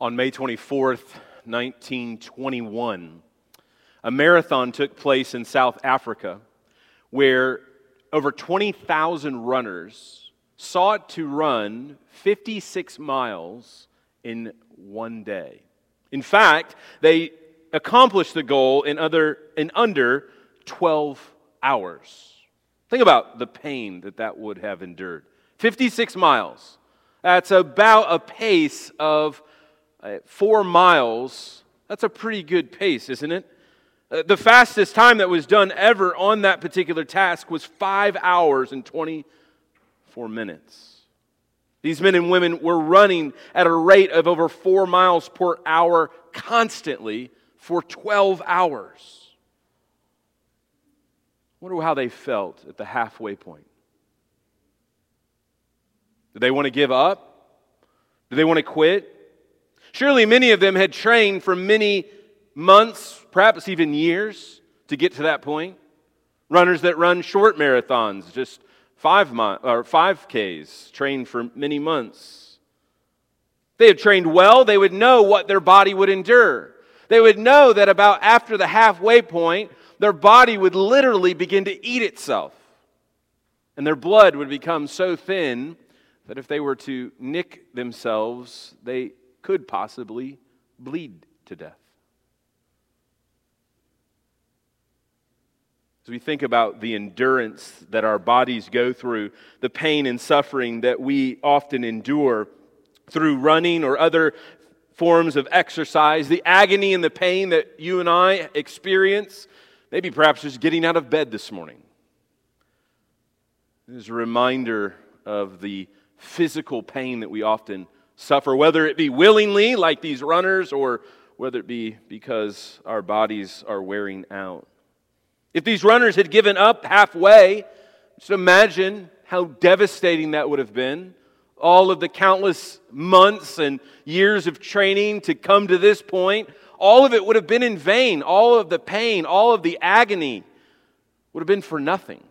On May 24th, 1921, a marathon took place in South Africa where over 20,000 runners sought to run 56 miles in one day. In fact, they accomplished the goal in, other, in under 12 hours. Think about the pain that that would have endured. 56 miles. That's about a pace of uh, four miles. That's a pretty good pace, isn't it? Uh, the fastest time that was done ever on that particular task was five hours and 24 minutes. These men and women were running at a rate of over four miles per hour constantly for 12 hours. I Wonder how they felt at the halfway point. Did they want to give up? Did they want to quit? Surely many of them had trained for many months, perhaps even years, to get to that point. Runners that run short marathons, just five mi- or five Ks, trained for many months. They had trained well, they would know what their body would endure. They would know that about after the halfway point, their body would literally begin to eat itself. And their blood would become so thin that if they were to nick themselves, they could possibly bleed to death. As we think about the endurance that our bodies go through, the pain and suffering that we often endure through running or other forms of exercise, the agony and the pain that you and I experience, maybe perhaps just getting out of bed this morning. It is a reminder of the physical pain that we often suffer, whether it be willingly, like these runners, or whether it be because our bodies are wearing out. If these runners had given up halfway, just imagine how devastating that would have been. All of the countless months and years of training to come to this point, all of it would have been in vain. All of the pain, all of the agony would have been for nothing.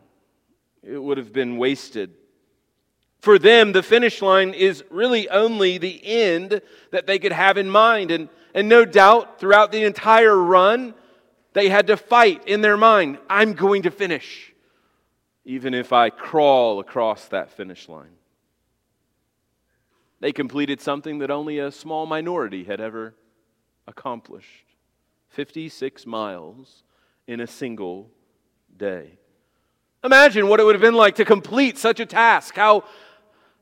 It would have been wasted. For them, the finish line is really only the end that they could have in mind. And, and no doubt, throughout the entire run, they had to fight in their mind I'm going to finish, even if I crawl across that finish line. They completed something that only a small minority had ever accomplished 56 miles in a single day. Imagine what it would have been like to complete such a task, how,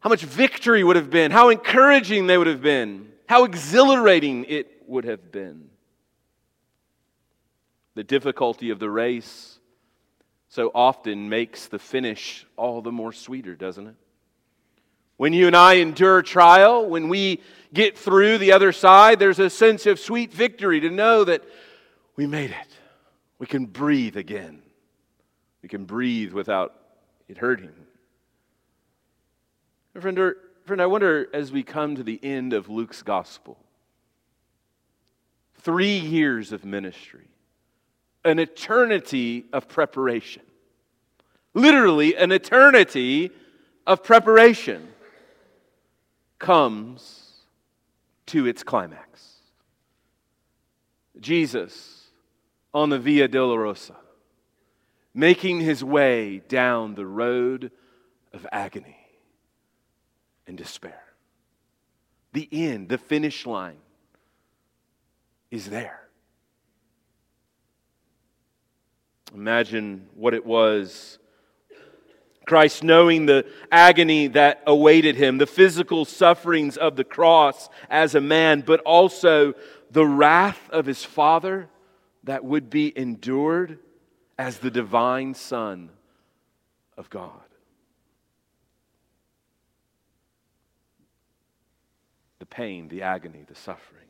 how much victory would have been, how encouraging they would have been, how exhilarating it would have been. The difficulty of the race so often makes the finish all the more sweeter, doesn't it? When you and I endure trial, when we get through the other side, there's a sense of sweet victory to know that we made it. We can breathe again. We can breathe without it hurting. Friend, friend, I wonder as we come to the end of Luke's gospel, three years of ministry, an eternity of preparation. Literally, an eternity of preparation comes to its climax. Jesus on the Via Dolorosa, making his way down the road of agony and despair. The end, the finish line is there. Imagine what it was. Christ, knowing the agony that awaited him, the physical sufferings of the cross as a man, but also the wrath of his Father that would be endured as the divine Son of God. The pain, the agony, the suffering.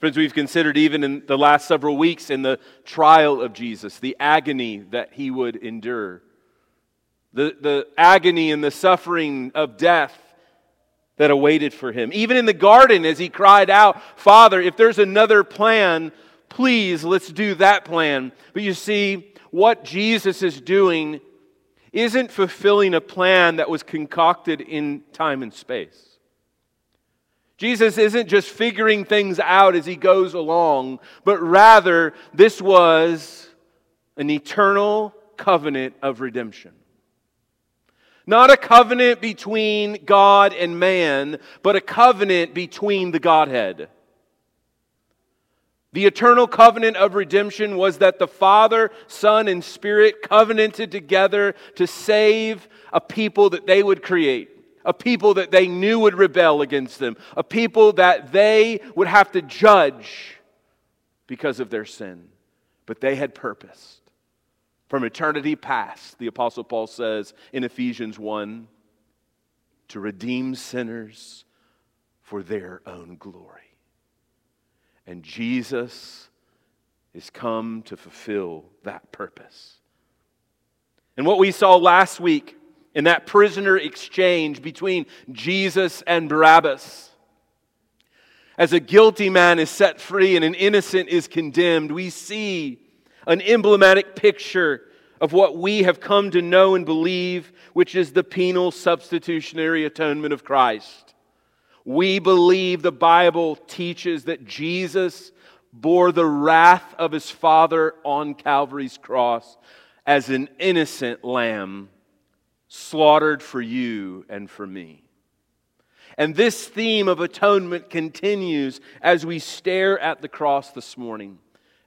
Friends, we've considered even in the last several weeks in the trial of Jesus, the agony that he would endure, the, the agony and the suffering of death that awaited for him. Even in the garden, as he cried out, Father, if there's another plan, please let's do that plan. But you see, what Jesus is doing isn't fulfilling a plan that was concocted in time and space. Jesus isn't just figuring things out as he goes along, but rather this was an eternal covenant of redemption. Not a covenant between God and man, but a covenant between the Godhead. The eternal covenant of redemption was that the Father, Son, and Spirit covenanted together to save a people that they would create a people that they knew would rebel against them, a people that they would have to judge because of their sin. But they had purposed. From eternity past, the Apostle Paul says in Ephesians 1 to redeem sinners for their own glory. And Jesus is come to fulfill that purpose. And what we saw last week in that prisoner exchange between Jesus and Barabbas. As a guilty man is set free and an innocent is condemned, we see an emblematic picture of what we have come to know and believe, which is the penal substitutionary atonement of Christ. We believe the Bible teaches that Jesus bore the wrath of his Father on Calvary's cross as an innocent lamb slaughtered for you and for me. And this theme of atonement continues as we stare at the cross this morning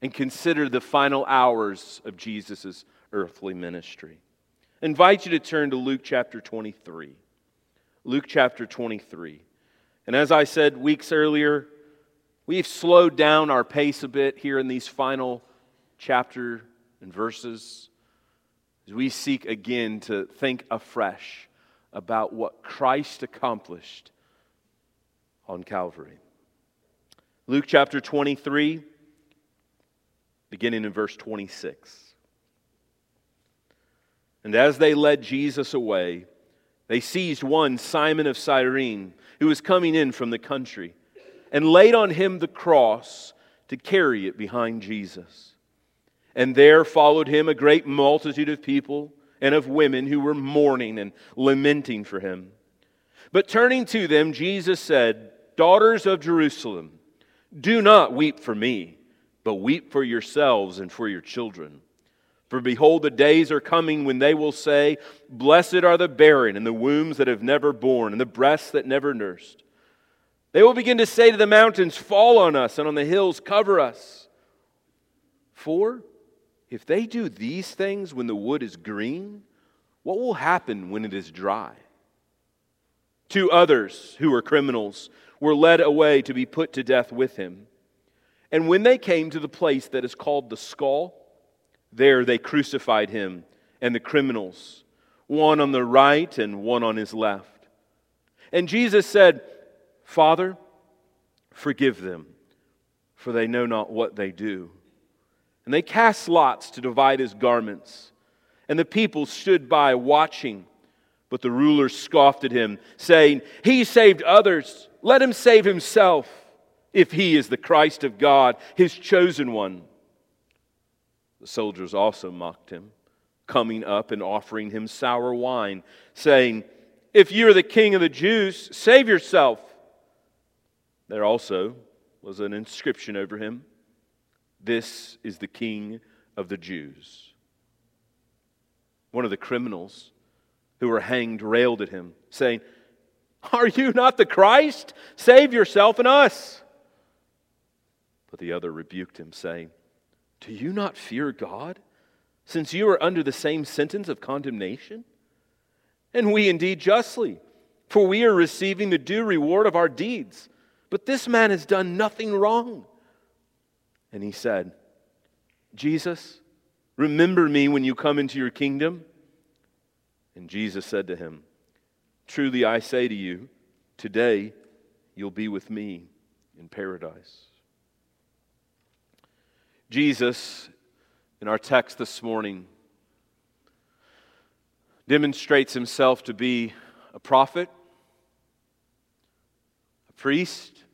and consider the final hours of Jesus' earthly ministry. I invite you to turn to Luke chapter 23. Luke chapter 23. And as I said weeks earlier, we've slowed down our pace a bit here in these final chapter and verses as we seek again to think afresh about what Christ accomplished on Calvary. Luke chapter 23, beginning in verse 26. And as they led Jesus away, they seized one, Simon of Cyrene, who was coming in from the country, and laid on him the cross to carry it behind Jesus. And there followed him a great multitude of people and of women who were mourning and lamenting for him. But turning to them, Jesus said, Daughters of Jerusalem, do not weep for me, but weep for yourselves and for your children. For behold, the days are coming when they will say, Blessed are the barren and the wombs that have never borne and the breasts that never nursed. They will begin to say to the mountains, Fall on us, and on the hills, cover us. For if they do these things when the wood is green, what will happen when it is dry? Two others who were criminals were led away to be put to death with him. And when they came to the place that is called the skull, there they crucified him and the criminals, one on the right and one on his left. And Jesus said, Father, forgive them, for they know not what they do. And they cast lots to divide his garments. And the people stood by watching. But the rulers scoffed at him, saying, He saved others. Let him save himself, if he is the Christ of God, his chosen one. The soldiers also mocked him, coming up and offering him sour wine, saying, If you are the king of the Jews, save yourself. There also was an inscription over him this is the King of the Jews. One of the criminals who were hanged railed at him, saying, Are you not the Christ? Save yourself and us. But the other rebuked him, saying, Do you not fear God, since you are under the same sentence of condemnation? And we indeed justly, for we are receiving the due reward of our deeds. But this man has done nothing wrong. And he said, Jesus, remember me when you come into your kingdom. And Jesus said to him, Truly I say to you, today you'll be with me in paradise. Jesus, in our text this morning, demonstrates himself to be a prophet, a priest,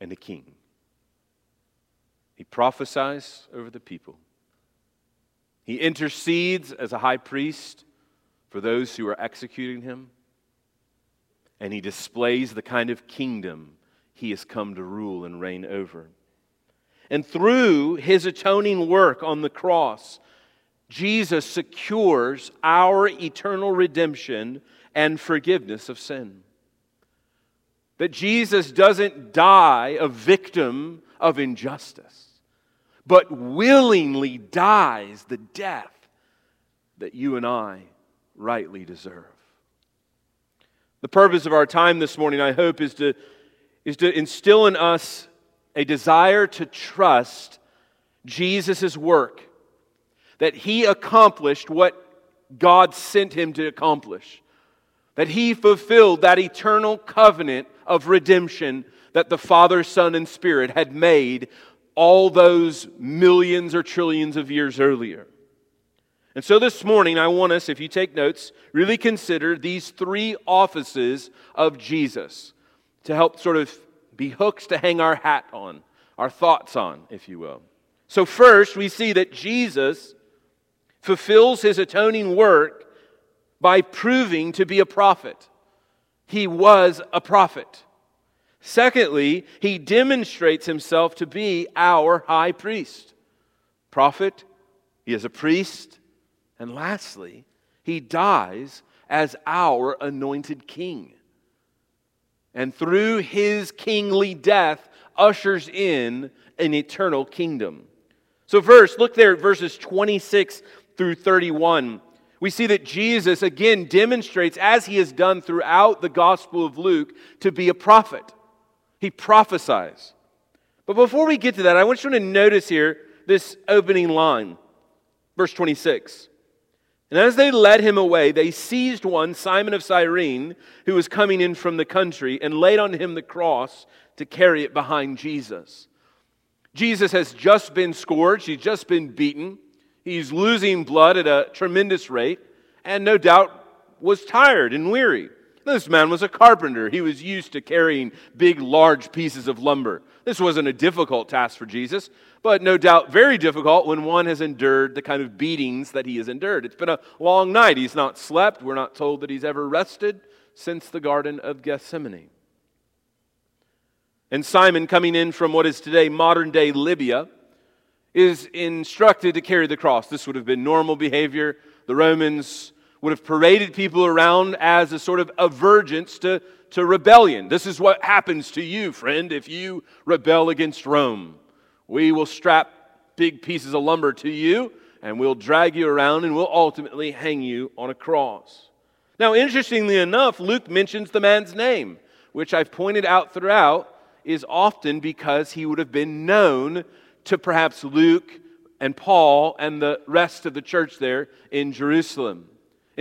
and a king. He prophesies over the people. He intercedes as a high priest for those who are executing him. and he displays the kind of kingdom he has come to rule and reign over. And through his atoning work on the cross, Jesus secures our eternal redemption and forgiveness of sin. That Jesus doesn't die a victim of injustice, but willingly dies the death that you and I rightly deserve. The purpose of our time this morning, I hope, is to, is to instill in us a desire to trust Jesus' work that he accomplished what God sent him to accomplish, that he fulfilled that eternal covenant of redemption that the Father, Son, and Spirit had made all those millions or trillions of years earlier. And so this morning, I want us, if you take notes, really consider these three offices of Jesus to help sort of be hooks to hang our hat on, our thoughts on, if you will. So, first, we see that Jesus fulfills his atoning work by proving to be a prophet. He was a prophet. Secondly, he demonstrates himself to be our high priest. Prophet, he is a priest. And lastly, he dies as our anointed king. And through his kingly death, ushers in an eternal kingdom. So, first, look there at verses 26 through 31, we see that Jesus again demonstrates, as he has done throughout the Gospel of Luke, to be a prophet. He prophesies. But before we get to that, I want you to notice here this opening line, verse 26. And as they led him away, they seized one, Simon of Cyrene, who was coming in from the country, and laid on him the cross to carry it behind Jesus. Jesus has just been scourged, he's just been beaten. He's losing blood at a tremendous rate, and no doubt was tired and weary. This man was a carpenter. He was used to carrying big, large pieces of lumber. This wasn't a difficult task for Jesus, but no doubt very difficult when one has endured the kind of beatings that he has endured. It's been a long night. He's not slept. We're not told that he's ever rested since the Garden of Gethsemane. And Simon, coming in from what is today modern day Libya, is instructed to carry the cross. This would have been normal behavior. The Romans would have paraded people around as a sort of avergence to, to rebellion. This is what happens to you, friend, if you rebel against Rome. We will strap big pieces of lumber to you, and we'll drag you around, and we'll ultimately hang you on a cross. Now, interestingly enough, Luke mentions the man's name, which I've pointed out throughout is often because he would have been known to perhaps Luke and Paul and the rest of the church there in Jerusalem.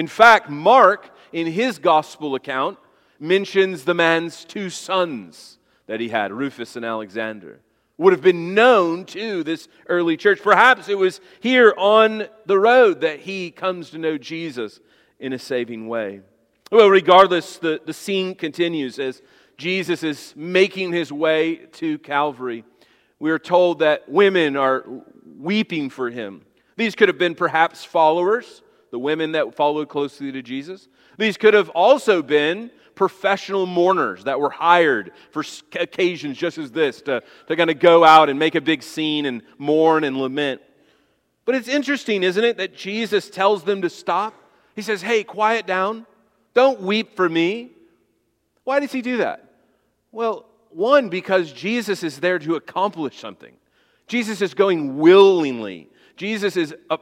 In fact, Mark, in his gospel account, mentions the man's two sons that he had, Rufus and Alexander. Would have been known to this early church. Perhaps it was here on the road that he comes to know Jesus in a saving way. Well, regardless, the, the scene continues as Jesus is making his way to Calvary we are told that women are weeping for him. These could have been perhaps followers, the women that followed closely to Jesus. These could have also been professional mourners that were hired for occasions just as this to, to kind of go out and make a big scene and mourn and lament. But it's interesting, isn't it, that Jesus tells them to stop? He says, Hey, quiet down. Don't weep for me. Why does he do that? Well, one, because Jesus is there to accomplish something. Jesus is going willingly. Jesus is a-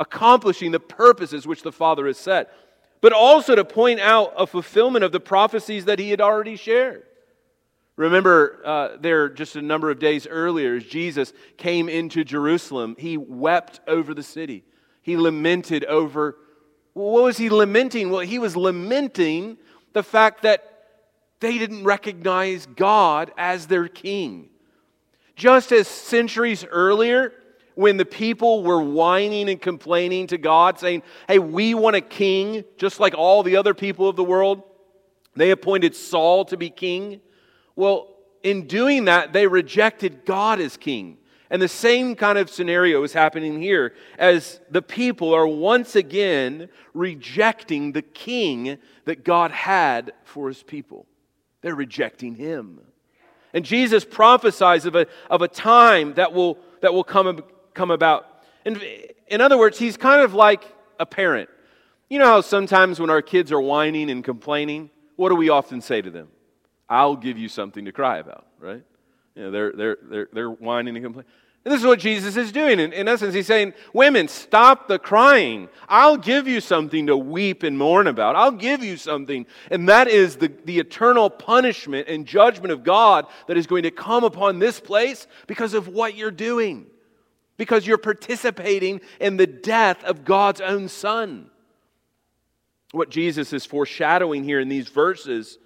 accomplishing the purposes which the Father has set, but also to point out a fulfillment of the prophecies that he had already shared. Remember, uh, there just a number of days earlier, as Jesus came into Jerusalem, he wept over the city. He lamented over, what was he lamenting? Well, he was lamenting the fact that they didn't recognize God as their king. Just as centuries earlier, when the people were whining and complaining to God, saying, Hey, we want a king, just like all the other people of the world, they appointed Saul to be king. Well, in doing that, they rejected God as king. And the same kind of scenario is happening here as the people are once again rejecting the king that God had for his people. They're rejecting him. And Jesus prophesies of a, of a time that will, that will come, come about. And in other words, he's kind of like a parent. You know how sometimes when our kids are whining and complaining, what do we often say to them? I'll give you something to cry about, right? You know, they're, they're, they're, they're whining and complaining. And this is what Jesus is doing. In, in essence, he's saying, Women, stop the crying. I'll give you something to weep and mourn about. I'll give you something. And that is the, the eternal punishment and judgment of God that is going to come upon this place because of what you're doing, because you're participating in the death of God's own Son. What Jesus is foreshadowing here in these verses,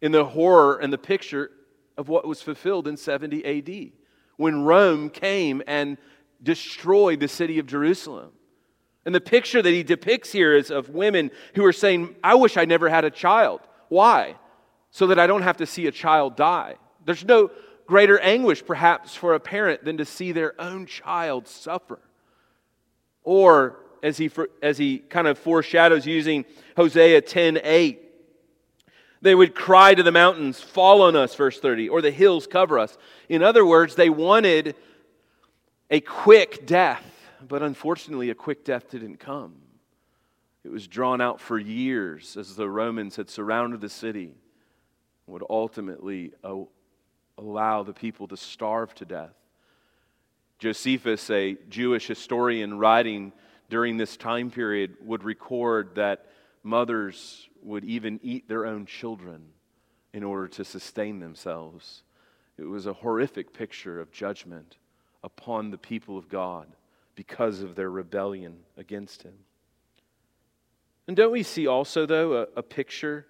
in the horror and the picture of what was fulfilled in 70 AD when Rome came and destroyed the city of Jerusalem. And the picture that he depicts here is of women who are saying, I wish I never had a child. Why? So that I don't have to see a child die. There's no greater anguish, perhaps, for a parent than to see their own child suffer. Or, as he, as he kind of foreshadows using Hosea 10 8, they would cry to the mountains, Fall on us, verse 30, or the hills cover us. In other words, they wanted a quick death, but unfortunately, a quick death didn't come. It was drawn out for years as the Romans had surrounded the city, would ultimately uh, allow the people to starve to death. Josephus, a Jewish historian writing during this time period, would record that mothers would even eat their own children in order to sustain themselves. It was a horrific picture of judgment upon the people of God because of their rebellion against Him. And don't we see also, though, a, a picture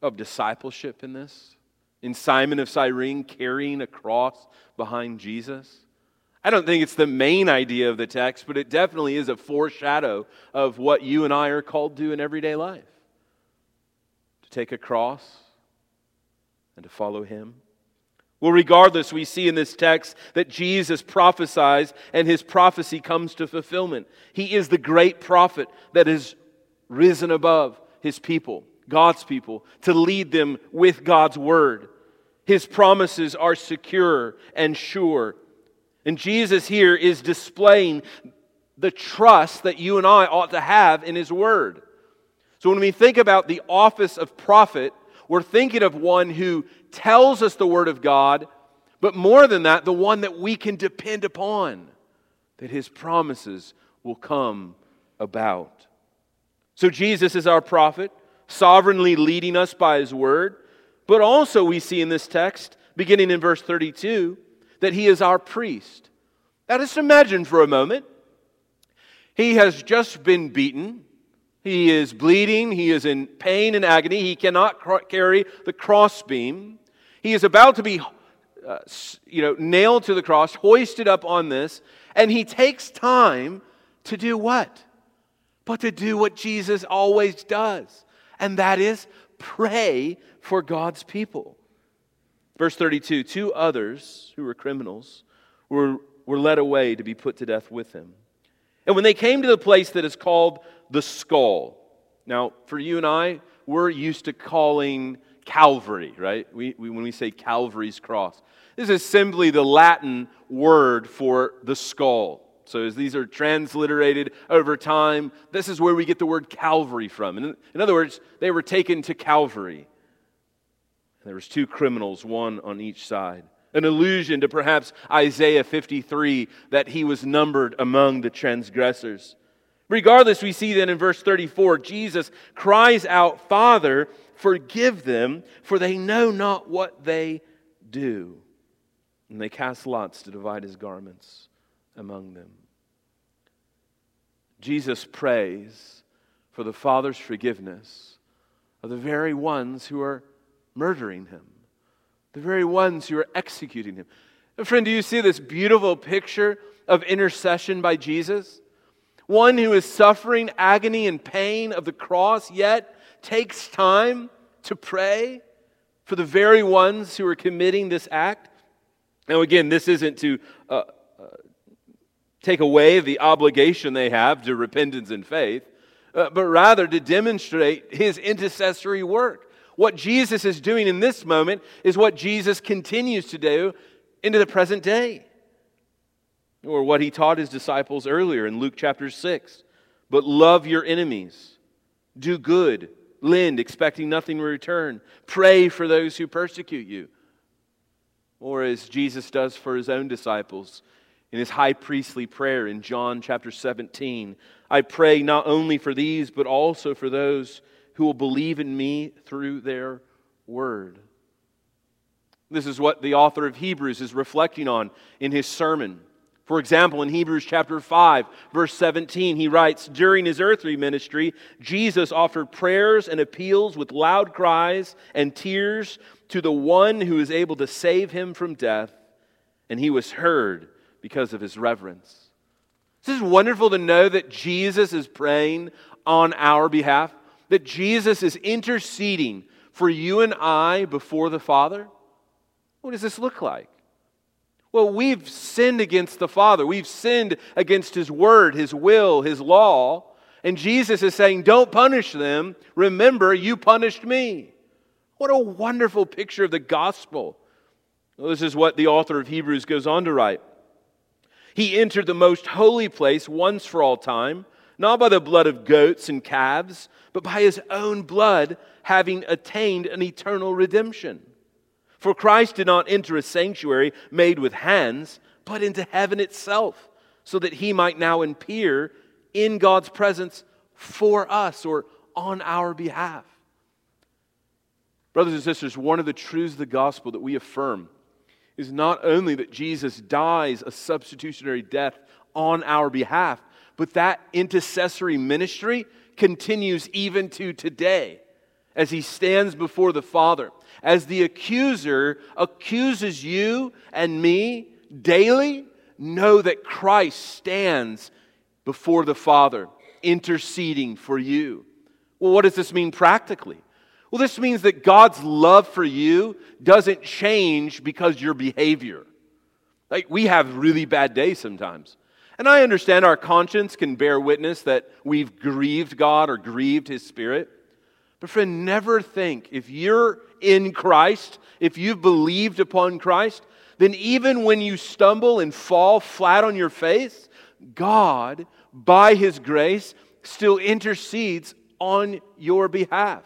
of discipleship in this? In Simon of Cyrene carrying a cross behind Jesus? I don't think it's the main idea of the text, but it definitely is a foreshadow of what you and I are called to in everyday life to take a cross and to follow him? Well, regardless, we see in this text that Jesus prophesies and his prophecy comes to fulfillment. He is the great prophet that is risen above his people, God's people, to lead them with God's word. His promises are secure and sure. And Jesus here is displaying the trust that you and I ought to have in his word. So when we think about the office of prophet, we're thinking of one who tells us the word of God, but more than that, the one that we can depend upon, that his promises will come about. So Jesus is our prophet, sovereignly leading us by his word, but also we see in this text, beginning in verse 32, that he is our priest. Now just imagine for a moment. He has just been beaten. He is bleeding. He is in pain and agony. He cannot carry the crossbeam. He is about to be uh, you know, nailed to the cross, hoisted up on this, and he takes time to do what? But to do what Jesus always does, and that is pray for God's people. Verse 32 Two others who were criminals were, were led away to be put to death with him. And when they came to the place that is called the skull. Now, for you and I, we're used to calling Calvary, right? We, we, when we say Calvary's cross, this is simply the Latin word for the skull. So, as these are transliterated over time, this is where we get the word Calvary from. In, in other words, they were taken to Calvary. There was two criminals, one on each side. An allusion to perhaps Isaiah 53 that he was numbered among the transgressors. Regardless, we see then in verse 34, Jesus cries out, Father, forgive them, for they know not what they do. And they cast lots to divide his garments among them. Jesus prays for the Father's forgiveness of the very ones who are murdering him, the very ones who are executing him. Friend, do you see this beautiful picture of intercession by Jesus? one who is suffering agony and pain of the cross, yet takes time to pray for the very ones who are committing this act. Now, again, this isn't to uh, take away the obligation they have to repentance and faith, uh, but rather to demonstrate his intercessory work. What Jesus is doing in this moment is what Jesus continues to do into the present day, or what he taught his disciples earlier in Luke chapter 6. But love your enemies, do good, lend, expecting nothing in return, pray for those who persecute you. Or as Jesus does for his own disciples, in his high priestly prayer in John chapter 17. I pray not only for these, but also for those who will believe in me through their word. This is what the author of Hebrews is reflecting on in his sermon. For example, in Hebrews chapter 5, verse 17, he writes During his earthly ministry, Jesus offered prayers and appeals with loud cries and tears to the one who is able to save him from death, and he was heard because of his reverence. This is wonderful to know that Jesus is praying on our behalf, that Jesus is interceding for you and I before the Father. What does this look like? Well, we've sinned against the Father. We've sinned against His Word, His will, His law. And Jesus is saying, Don't punish them. Remember, you punished me. What a wonderful picture of the gospel. Well, this is what the author of Hebrews goes on to write. He entered the most holy place once for all time, not by the blood of goats and calves, but by his own blood, having attained an eternal redemption. For Christ did not enter a sanctuary made with hands, but into heaven itself, so that he might now appear in God's presence for us or on our behalf. Brothers and sisters, one of the truths of the gospel that we affirm is not only that Jesus dies a substitutionary death on our behalf, but that intercessory ministry continues even to today as he stands before the Father. As the accuser accuses you and me daily, know that Christ stands before the Father interceding for you. Well, what does this mean practically? Well, this means that God's love for you doesn't change because your behavior. Like, we have really bad days sometimes. And I understand our conscience can bear witness that we've grieved God or grieved His Spirit. But, friend, never think if you're in Christ, if you've believed upon Christ, then even when you stumble and fall flat on your face, God, by His grace, still intercedes on your behalf.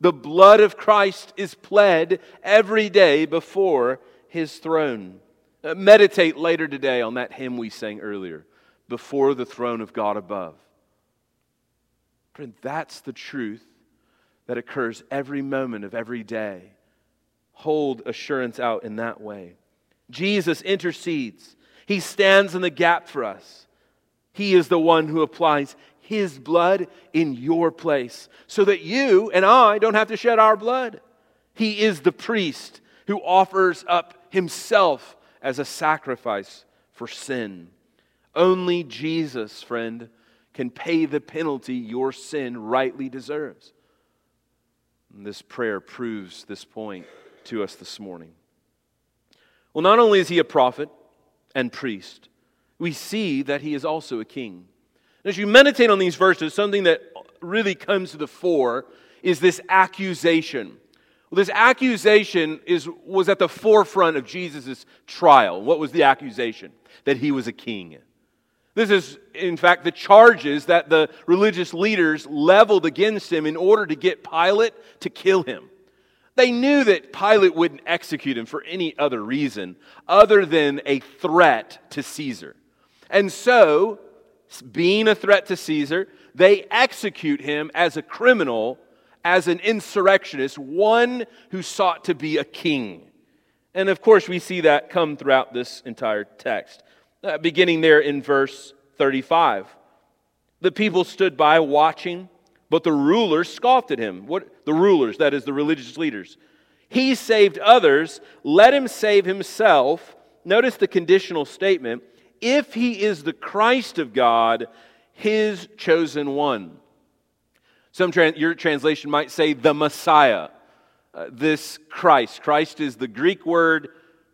The blood of Christ is pled every day before his throne. Uh, meditate later today on that hymn we sang earlier, Before the Throne of God Above. Friend, that's the truth that occurs every moment of every day. Hold assurance out in that way. Jesus intercedes, He stands in the gap for us. He is the one who applies his blood in your place so that you and I don't have to shed our blood. He is the priest who offers up himself as a sacrifice for sin. Only Jesus, friend, can pay the penalty your sin rightly deserves. And this prayer proves this point to us this morning. Well, not only is he a prophet and priest, we see that he is also a king. As you meditate on these verses, something that really comes to the fore is this accusation. Well, this accusation is, was at the forefront of Jesus' trial. What was the accusation? That he was a king. This is, in fact, the charges that the religious leaders leveled against him in order to get Pilate to kill him. They knew that Pilate wouldn't execute him for any other reason other than a threat to Caesar. And so being a threat to Caesar, they execute him as a criminal, as an insurrectionist, one who sought to be a king. And of course, we see that come throughout this entire text. Uh, beginning there in verse 35. The people stood by watching, but the rulers scoffed at him. What the rulers, that is the religious leaders. He saved others, let him save himself. Notice the conditional statement if he is the Christ of God, his chosen one. Some your translation might say the Messiah. Uh, this Christ. Christ is the Greek word,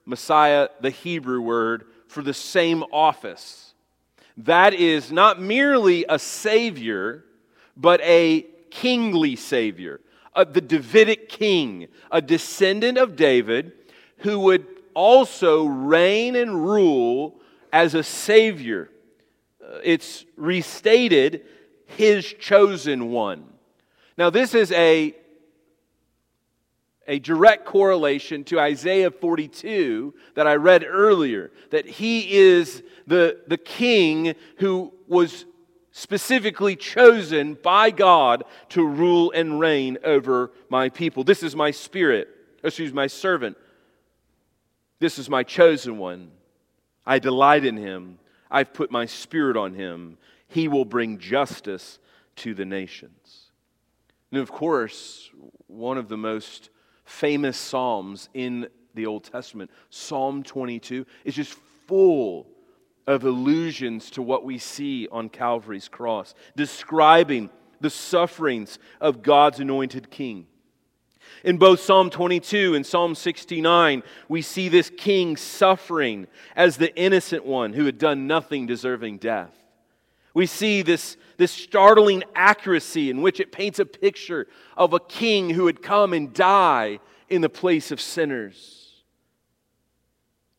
Messiah, the Hebrew word for the same office. That is not merely a Savior, but a kingly Savior, a, the Davidic king, a descendant of David who would also reign and rule as a Savior. Uh, it's restated, His chosen one. Now, this is a a direct correlation to Isaiah 42 that I read earlier, that he is the, the king who was specifically chosen by God to rule and reign over my people. This is my spirit, excuse my servant. This is my chosen one. I delight in him. I've put my spirit on him. He will bring justice to the nations. And of course, one of the most famous Psalms in the Old Testament, Psalm 22, is just full of allusions to what we see on Calvary's cross, describing the sufferings of God's anointed king. In both Psalm 22 and Psalm 69, we see this king suffering as the innocent one who had done nothing deserving death. We see this, this startling accuracy in which it paints a picture of a king who would come and die in the place of sinners.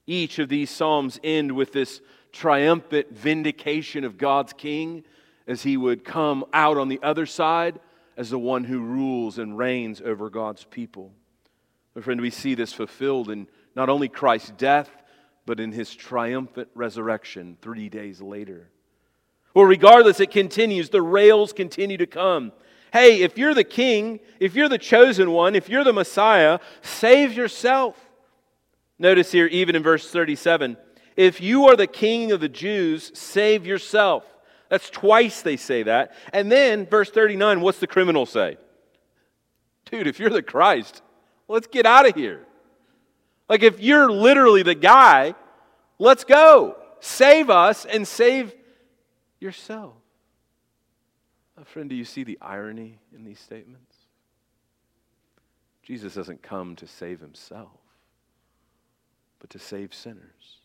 Each of these Psalms end with this triumphant vindication of God's king as he would come out on the other side as the one who rules and reigns over God's people. My friend, we see this fulfilled in not only Christ's death, but in his triumphant resurrection three days later. Well, regardless, it continues. The rails continue to come. Hey, if you're the king, if you're the chosen one, if you're the Messiah, save yourself. Notice here, even in verse 37, if you are the king of the Jews, save yourself. That's twice they say that. And then, verse 39, what's the criminal say? Dude, if you're the Christ, let's get out of here. Like, if you're literally the guy, let's go. Save us and save yourself. Friend, do you see the irony in these statements? Jesus doesn't come to save himself, but to save sinners.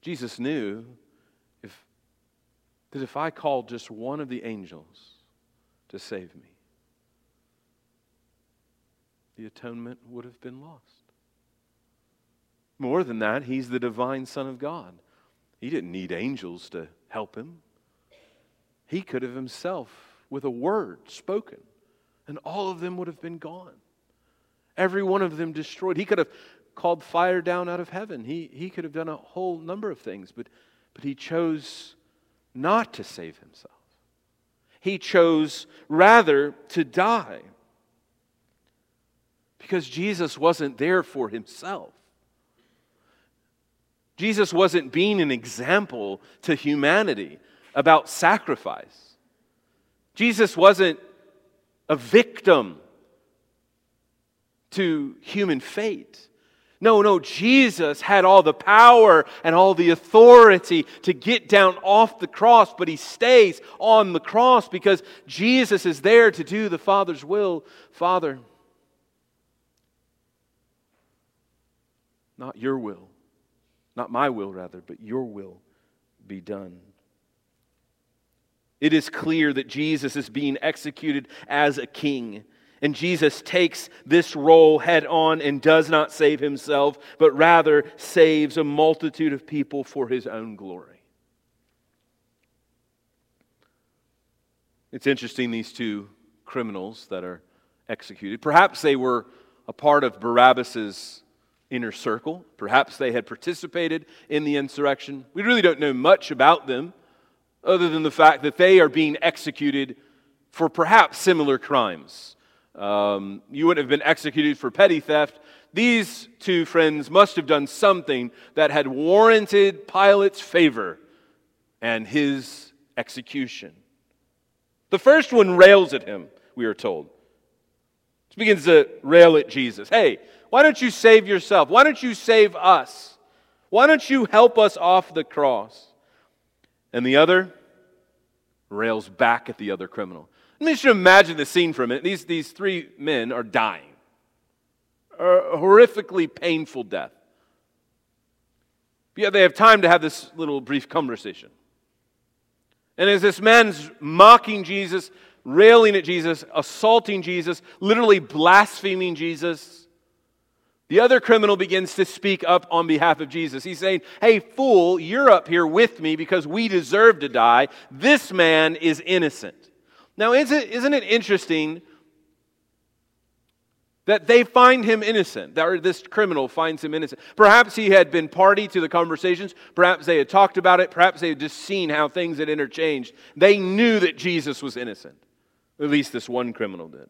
Jesus knew that if I called just one of the angels to save me, the atonement would have been lost. More than that, he's the divine Son of God. He didn't need angels to help him. He could have himself, with a word spoken, and all of them would have been gone. Every one of them destroyed. He could have called fire down out of heaven. He, he could have done a whole number of things, but, but he chose not to save himself. He chose rather to die because Jesus wasn't there for himself. Jesus wasn't being an example to humanity about sacrifice. Jesus wasn't a victim to human fate. No, no, Jesus had all the power and all the authority to get down off the cross, but he stays on the cross because Jesus is there to do the Father's will. Father, not your will, not my will, rather, but your will be done. It is clear that Jesus is being executed as a king. And Jesus takes this role head on and does not save himself, but rather saves a multitude of people for his own glory. It's interesting, these two criminals that are executed. Perhaps they were a part of Barabbas's inner circle. Perhaps they had participated in the insurrection. We really don't know much about them, other than the fact that they are being executed for perhaps similar crimes. Um, you wouldn't have been executed for petty theft. These two friends must have done something that had warranted Pilate's favor and his execution. The first one rails at him, we are told. He begins to rail at Jesus. Hey, why don't you save yourself? Why don't you save us? Why don't you help us off the cross? And the other rails back at the other criminal. Let me just imagine the scene for a minute. These, these three men are dying, a horrifically painful death. Yet they have time to have this little brief conversation. And as this man's mocking Jesus, railing at Jesus, assaulting Jesus, literally blaspheming Jesus, the other criminal begins to speak up on behalf of Jesus. He's saying, Hey, fool, you're up here with me because we deserve to die. This man is innocent. Now, isn't it interesting that they find him innocent, or this criminal finds him innocent. Perhaps he had been party to the conversations, perhaps they had talked about it, perhaps they had just seen how things had interchanged. They knew that Jesus was innocent. At least this one criminal did.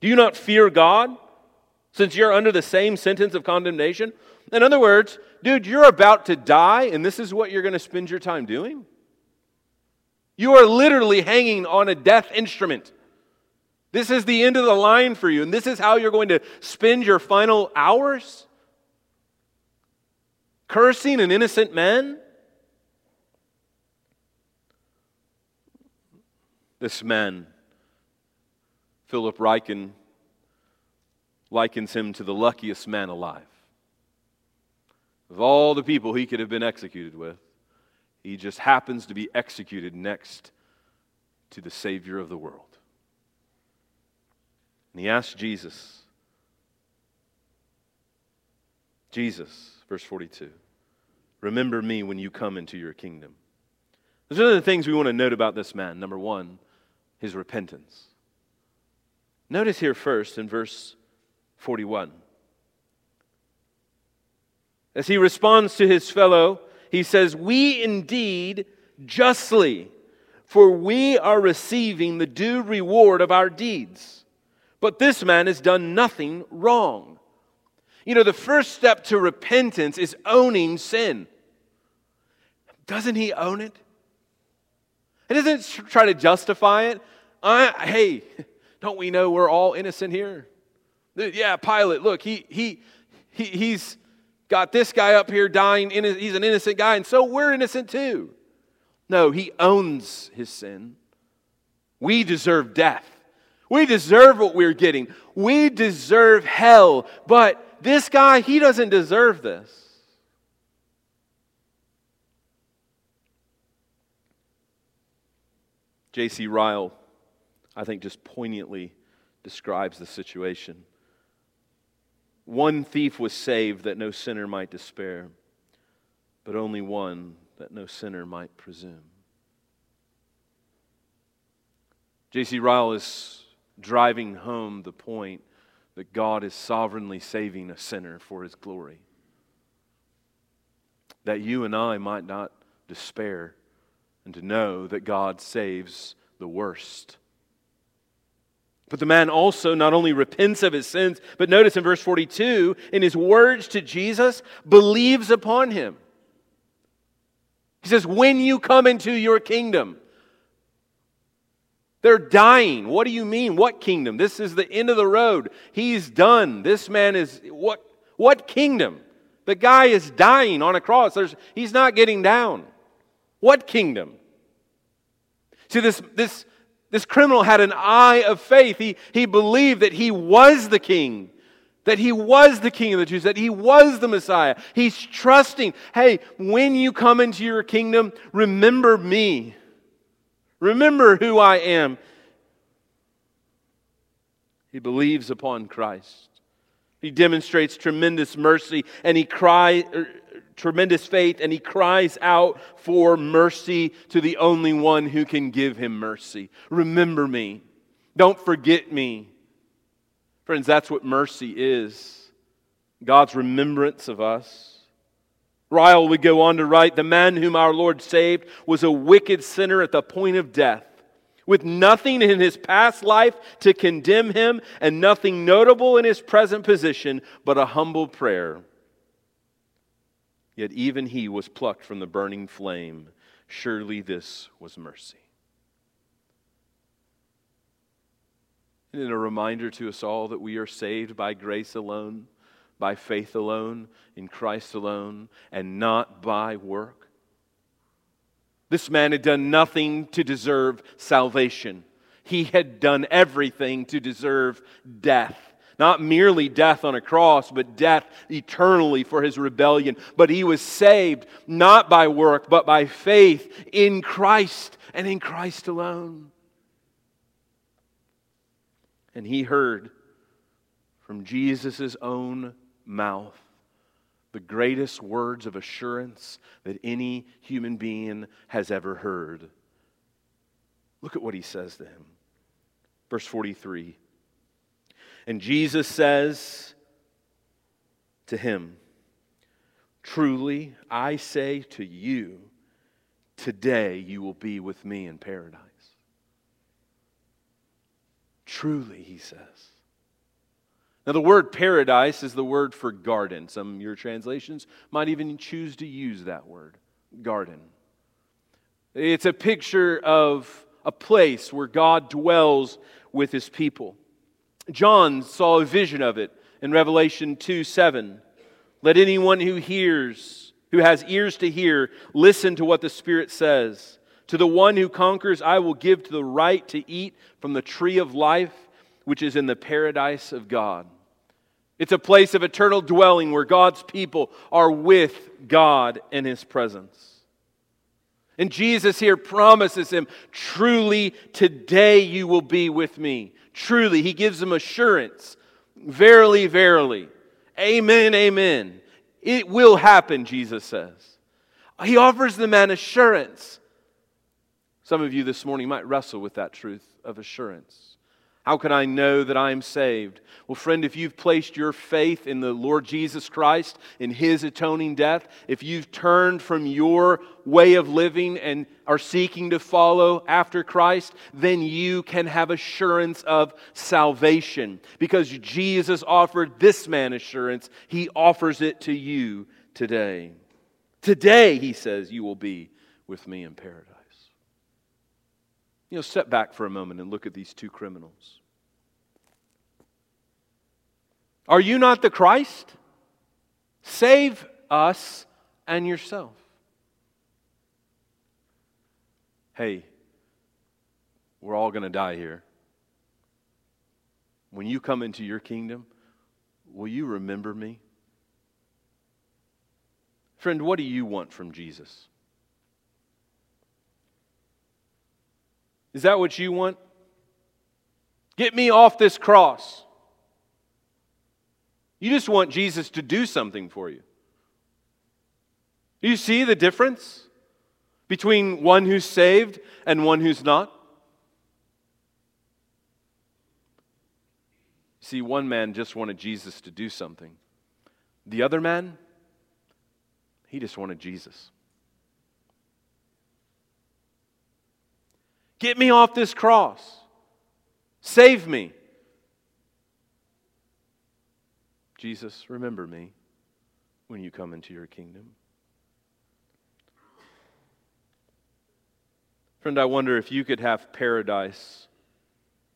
Do you not fear God since you're under the same sentence of condemnation? In other words, dude, you're about to die, and this is what you're going to spend your time doing? You are literally hanging on a death instrument. This is the end of the line for you, and this is how you're going to spend your final hours? Cursing an innocent man? This man, Philip Ryken, likens him to the luckiest man alive. Of all the people he could have been executed with, he just happens to be executed next to the Savior of the world. And he asked Jesus, Jesus, verse 42, remember me when you come into your kingdom. Those are the things we want to note about this man. Number one, his repentance. Notice here first in verse 41. As he responds to his fellow, he says, We indeed justly, for we are receiving the due reward of our deeds. But this man has done nothing wrong. You know, the first step to repentance is owning sin. Doesn't he own it? He doesn't try to justify it. I, hey, don't we know we're all innocent here? Yeah, Pilate, look, he, he, he, he's got this guy up here dying. He's an innocent guy, and so we're innocent too. No, he owns his sin. We deserve death. We deserve what we're getting. We deserve hell. But this guy, he doesn't deserve this. J.C. Ryle, I think, just poignantly describes the situation. One thief was saved that no sinner might despair, but only one that no sinner might presume. J.C. Ryle is driving home the point that God is sovereignly saving a sinner for his glory. That you and I might not despair and to know that God saves the worst. But the man also not only repents of his sins, but notice in verse 42, in his words to Jesus, believes upon him. He says, When you come into your kingdom, they're dying. What do you mean? What kingdom? This is the end of the road. He's done. This man is what what kingdom? The guy is dying on a cross. There's, he's not getting down. What kingdom? See, this, this, this criminal had an eye of faith. He, he believed that he was the king, that he was the king of the Jews, that he was the Messiah. He's trusting, hey, when you come into your kingdom, remember me. Remember who I am. He believes upon Christ. He demonstrates tremendous mercy and he cries er, tremendous faith and he cries out for mercy to the only one who can give him mercy. Remember me. Don't forget me. Friends, that's what mercy is. God's remembrance of us. Ryle would go on to write The man whom our Lord saved was a wicked sinner at the point of death, with nothing in his past life to condemn him, and nothing notable in his present position but a humble prayer. Yet even he was plucked from the burning flame. Surely this was mercy. Isn't a reminder to us all that we are saved by grace alone? by faith alone, in Christ alone, and not by work. This man had done nothing to deserve salvation. He had done everything to deserve death. Not merely death on a cross, but death eternally for his rebellion. But he was saved not by work, but by faith in Christ and in Christ alone. And he heard from Jesus' own mouth the greatest words of assurance that any human being has ever heard. Look at what he says to him. Verse 43. And Jesus says to him, Truly, I say to you, today you will be with me in paradise. Truly, he says. Now, the word paradise is the word for garden. Some of your translations might even choose to use that word, garden. It's a picture of a place where God dwells with his people. John saw a vision of it in Revelation 2 7. Let anyone who hears, who has ears to hear, listen to what the Spirit says. To the one who conquers, I will give to the right to eat from the tree of life, which is in the paradise of God. It's a place of eternal dwelling where God's people are with God in His presence. And Jesus here promises him, Truly, today you will be with me. Truly, he gives him assurance. Verily, verily. Amen, amen. It will happen, Jesus says. He offers the man assurance. Some of you this morning might wrestle with that truth of assurance. How can I know that I am saved? Well, friend, if you've placed your faith in the Lord Jesus Christ, in His atoning death, if you've turned from your way of living and are seeking to follow after Christ, then you can have assurance of salvation. Because Jesus offered this man assurance, He offers it to you today. Today, He says, you will be with me in paradise. You know, step back for a moment and look at these two criminals. Are you not the Christ? Save us and yourself. Hey, we're all going to die here. When you come into your kingdom, will you remember me? Friend, what do you want from Jesus? Is that what you want? Get me off this cross. You just want Jesus to do something for you. Do you see the difference between one who's saved and one who's not? See, one man just wanted Jesus to do something. The other man, he just wanted Jesus. Get me off this cross. Save me. Jesus, remember me when you come into your kingdom. Friend, I wonder if you could have paradise,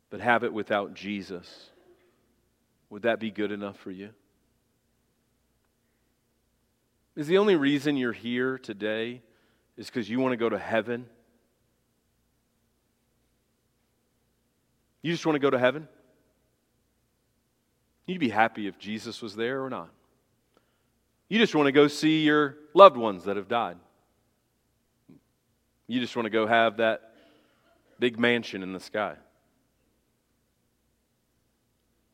but have it without Jesus. Would that be good enough for you? Is the only reason you're here today is because you want to go to heaven You just want to go to heaven? You'd be happy if Jesus was there or not. You just want to go see your loved ones that have died. You just want to go have that big mansion in the sky.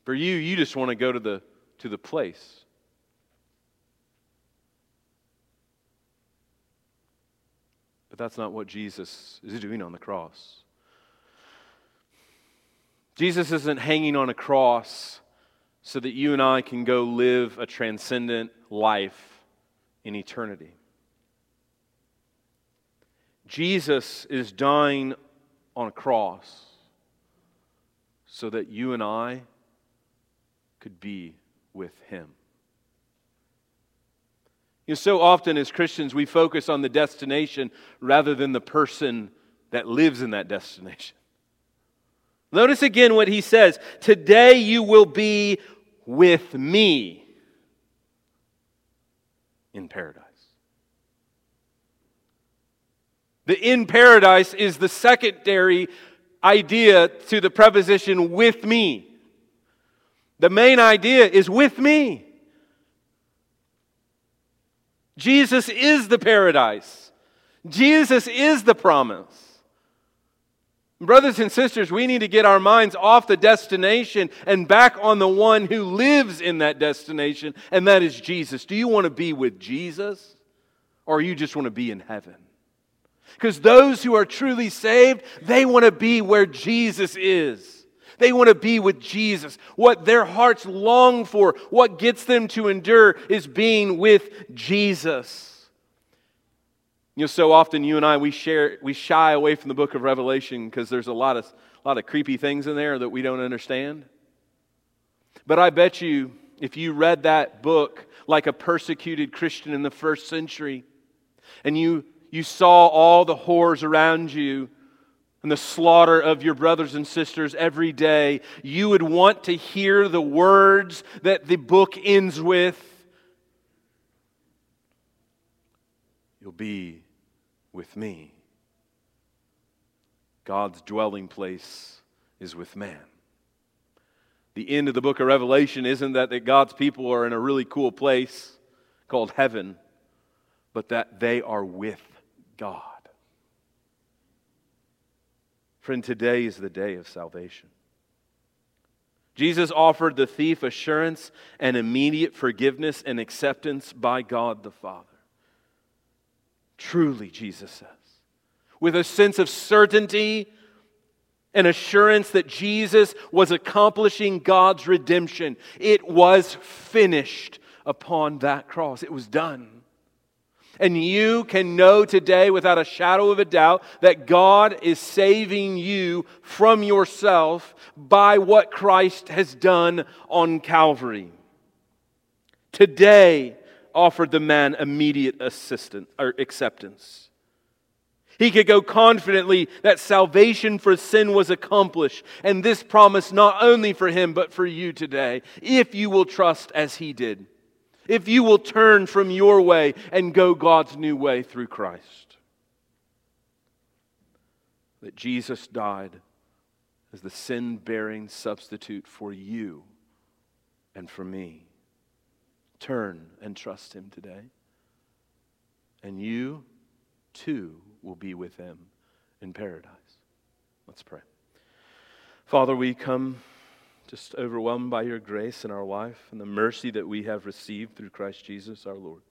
For you, you just want to go to the, to the place. But that's not what Jesus is doing on the cross. Jesus isn't hanging on a cross so that you and I can go live a transcendent life in eternity. Jesus is dying on a cross so that you and I could be with him. You know, so often as Christians, we focus on the destination rather than the person that lives in that destination. Notice again what he says Today you will be with me in paradise. The in paradise is the secondary idea to the preposition with me. The main idea is with me. Jesus is the paradise. Jesus is the promise. Brothers and sisters, we need to get our minds off the destination and back on the one who lives in that destination, and that is Jesus. Do you want to be with Jesus, or you just want to be in heaven? Because those who are truly saved, they want to be where Jesus is. They want to be with Jesus. What their hearts long for, what gets them to endure, is being with Jesus. You know, so often you and I we share we shy away from the book of Revelation because there's a lot of a lot of creepy things in there that we don't understand. But I bet you if you read that book like a persecuted Christian in the first century and you you saw all the horrors around you and the slaughter of your brothers and sisters every day, you would want to hear the words that the book ends with. You'll be with me. God's dwelling place is with man. The end of the book of Revelation isn't that, that God's people are in a really cool place called heaven, but that they are with God. Friend, today is the day of salvation. Jesus offered the thief assurance and immediate forgiveness and acceptance by God the Father. Truly, Jesus says, with a sense of certainty and assurance that Jesus was accomplishing God's redemption. It was finished upon that cross, it was done. And you can know today without a shadow of a doubt that God is saving you from yourself by what Christ has done on Calvary. Today, offered the man immediate assistance or acceptance. He could go confidently that salvation for sin was accomplished, and this promise not only for him, but for you today, if you will trust as he did, if you will turn from your way and go God's new way through Christ. That Jesus died as the sin bearing substitute for you and for me. Turn and trust Him today. And you too will be with Him in paradise. Let's pray. Father, we come just overwhelmed by your grace in our life and the mercy that we have received through Christ Jesus our Lord.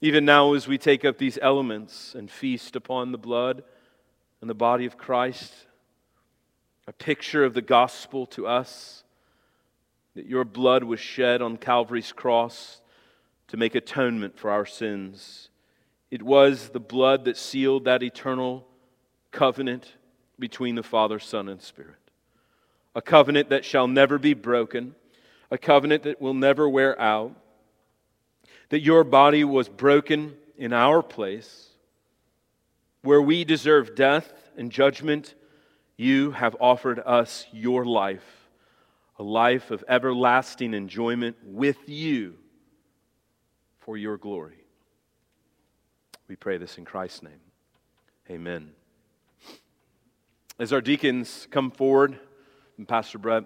Even now, as we take up these elements and feast upon the blood and the body of Christ, a picture of the gospel to us that your blood was shed on Calvary's cross to make atonement for our sins. It was the blood that sealed that eternal covenant between the Father, Son, and Spirit. A covenant that shall never be broken, a covenant that will never wear out. That your body was broken in our place, where we deserve death and judgment, you have offered us your life a life of everlasting enjoyment with you for your glory. We pray this in Christ's name. Amen. As our deacons come forward, and Pastor Brett,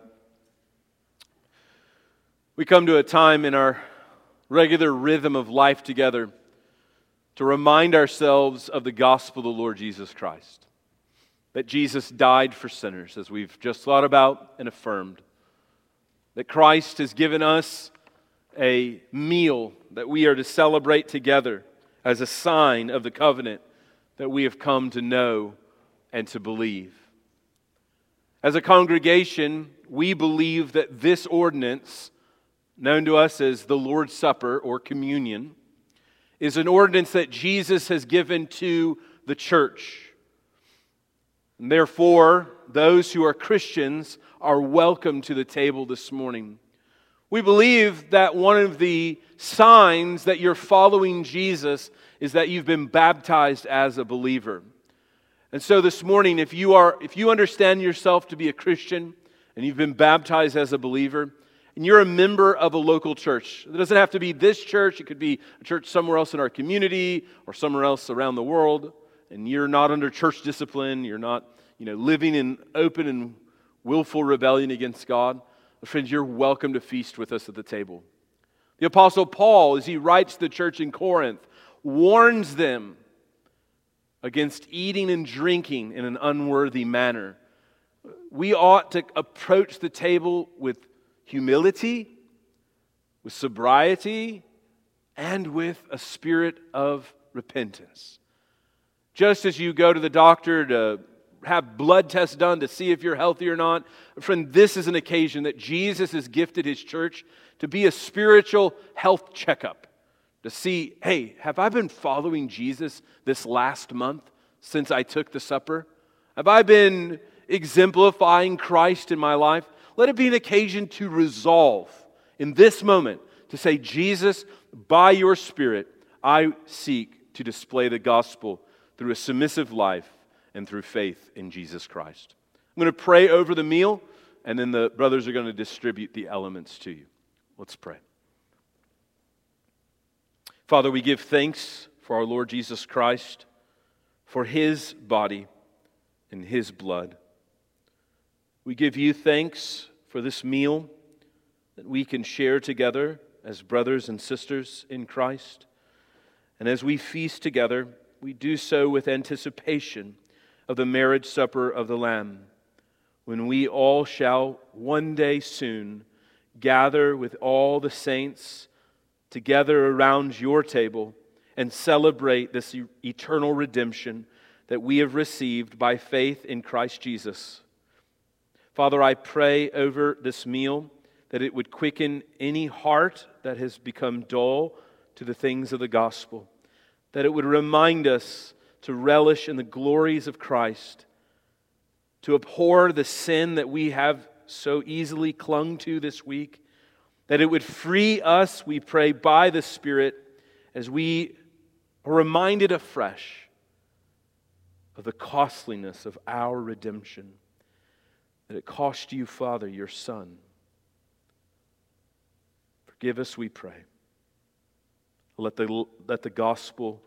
we come to a time in our regular rhythm of life together to remind ourselves of the gospel of the Lord Jesus Christ. That Jesus died for sinners, as we've just thought about and affirmed that Christ has given us a meal that we are to celebrate together as a sign of the covenant that we have come to know and to believe. As a congregation, we believe that this ordinance, known to us as the Lord's Supper or communion, is an ordinance that Jesus has given to the church. And therefore, those who are Christians are welcome to the table this morning. We believe that one of the signs that you're following Jesus is that you've been baptized as a believer. And so this morning, if you, are, if you understand yourself to be a Christian and you've been baptized as a believer, and you're a member of a local church. It doesn't have to be this church, it could be a church somewhere else in our community or somewhere else around the world. And you're not under church discipline, you're not you know, living in open and willful rebellion against God, friends, you're welcome to feast with us at the table. The Apostle Paul, as he writes the church in Corinth, warns them against eating and drinking in an unworthy manner. We ought to approach the table with humility, with sobriety, and with a spirit of repentance. Just as you go to the doctor to have blood tests done to see if you're healthy or not, friend, this is an occasion that Jesus has gifted his church to be a spiritual health checkup. To see, hey, have I been following Jesus this last month since I took the supper? Have I been exemplifying Christ in my life? Let it be an occasion to resolve in this moment to say, Jesus, by your Spirit, I seek to display the gospel through a submissive life and through faith in Jesus Christ. I'm going to pray over the meal, and then the brothers are going to distribute the elements to you. Let's pray. Father, we give thanks for our Lord Jesus Christ, for his body and his blood. We give you thanks for this meal that we can share together as brothers and sisters in Christ. And as we feast together, we do so with anticipation of the marriage supper of the Lamb, when we all shall one day soon gather with all the saints together around your table and celebrate this eternal redemption that we have received by faith in Christ Jesus. Father, I pray over this meal that it would quicken any heart that has become dull to the things of the gospel, that it would remind us to relish in the glories of Christ, to abhor the sin that we have so easily clung to this week, that it would free us, we pray, by the Spirit as we are reminded afresh of the costliness of our redemption, that it cost you, Father, your Son. Forgive us, we pray. Let the, let the gospel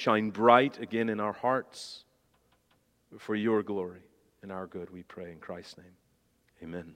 shine bright again in our hearts for your glory and our good, we pray in Christ's name. Amen.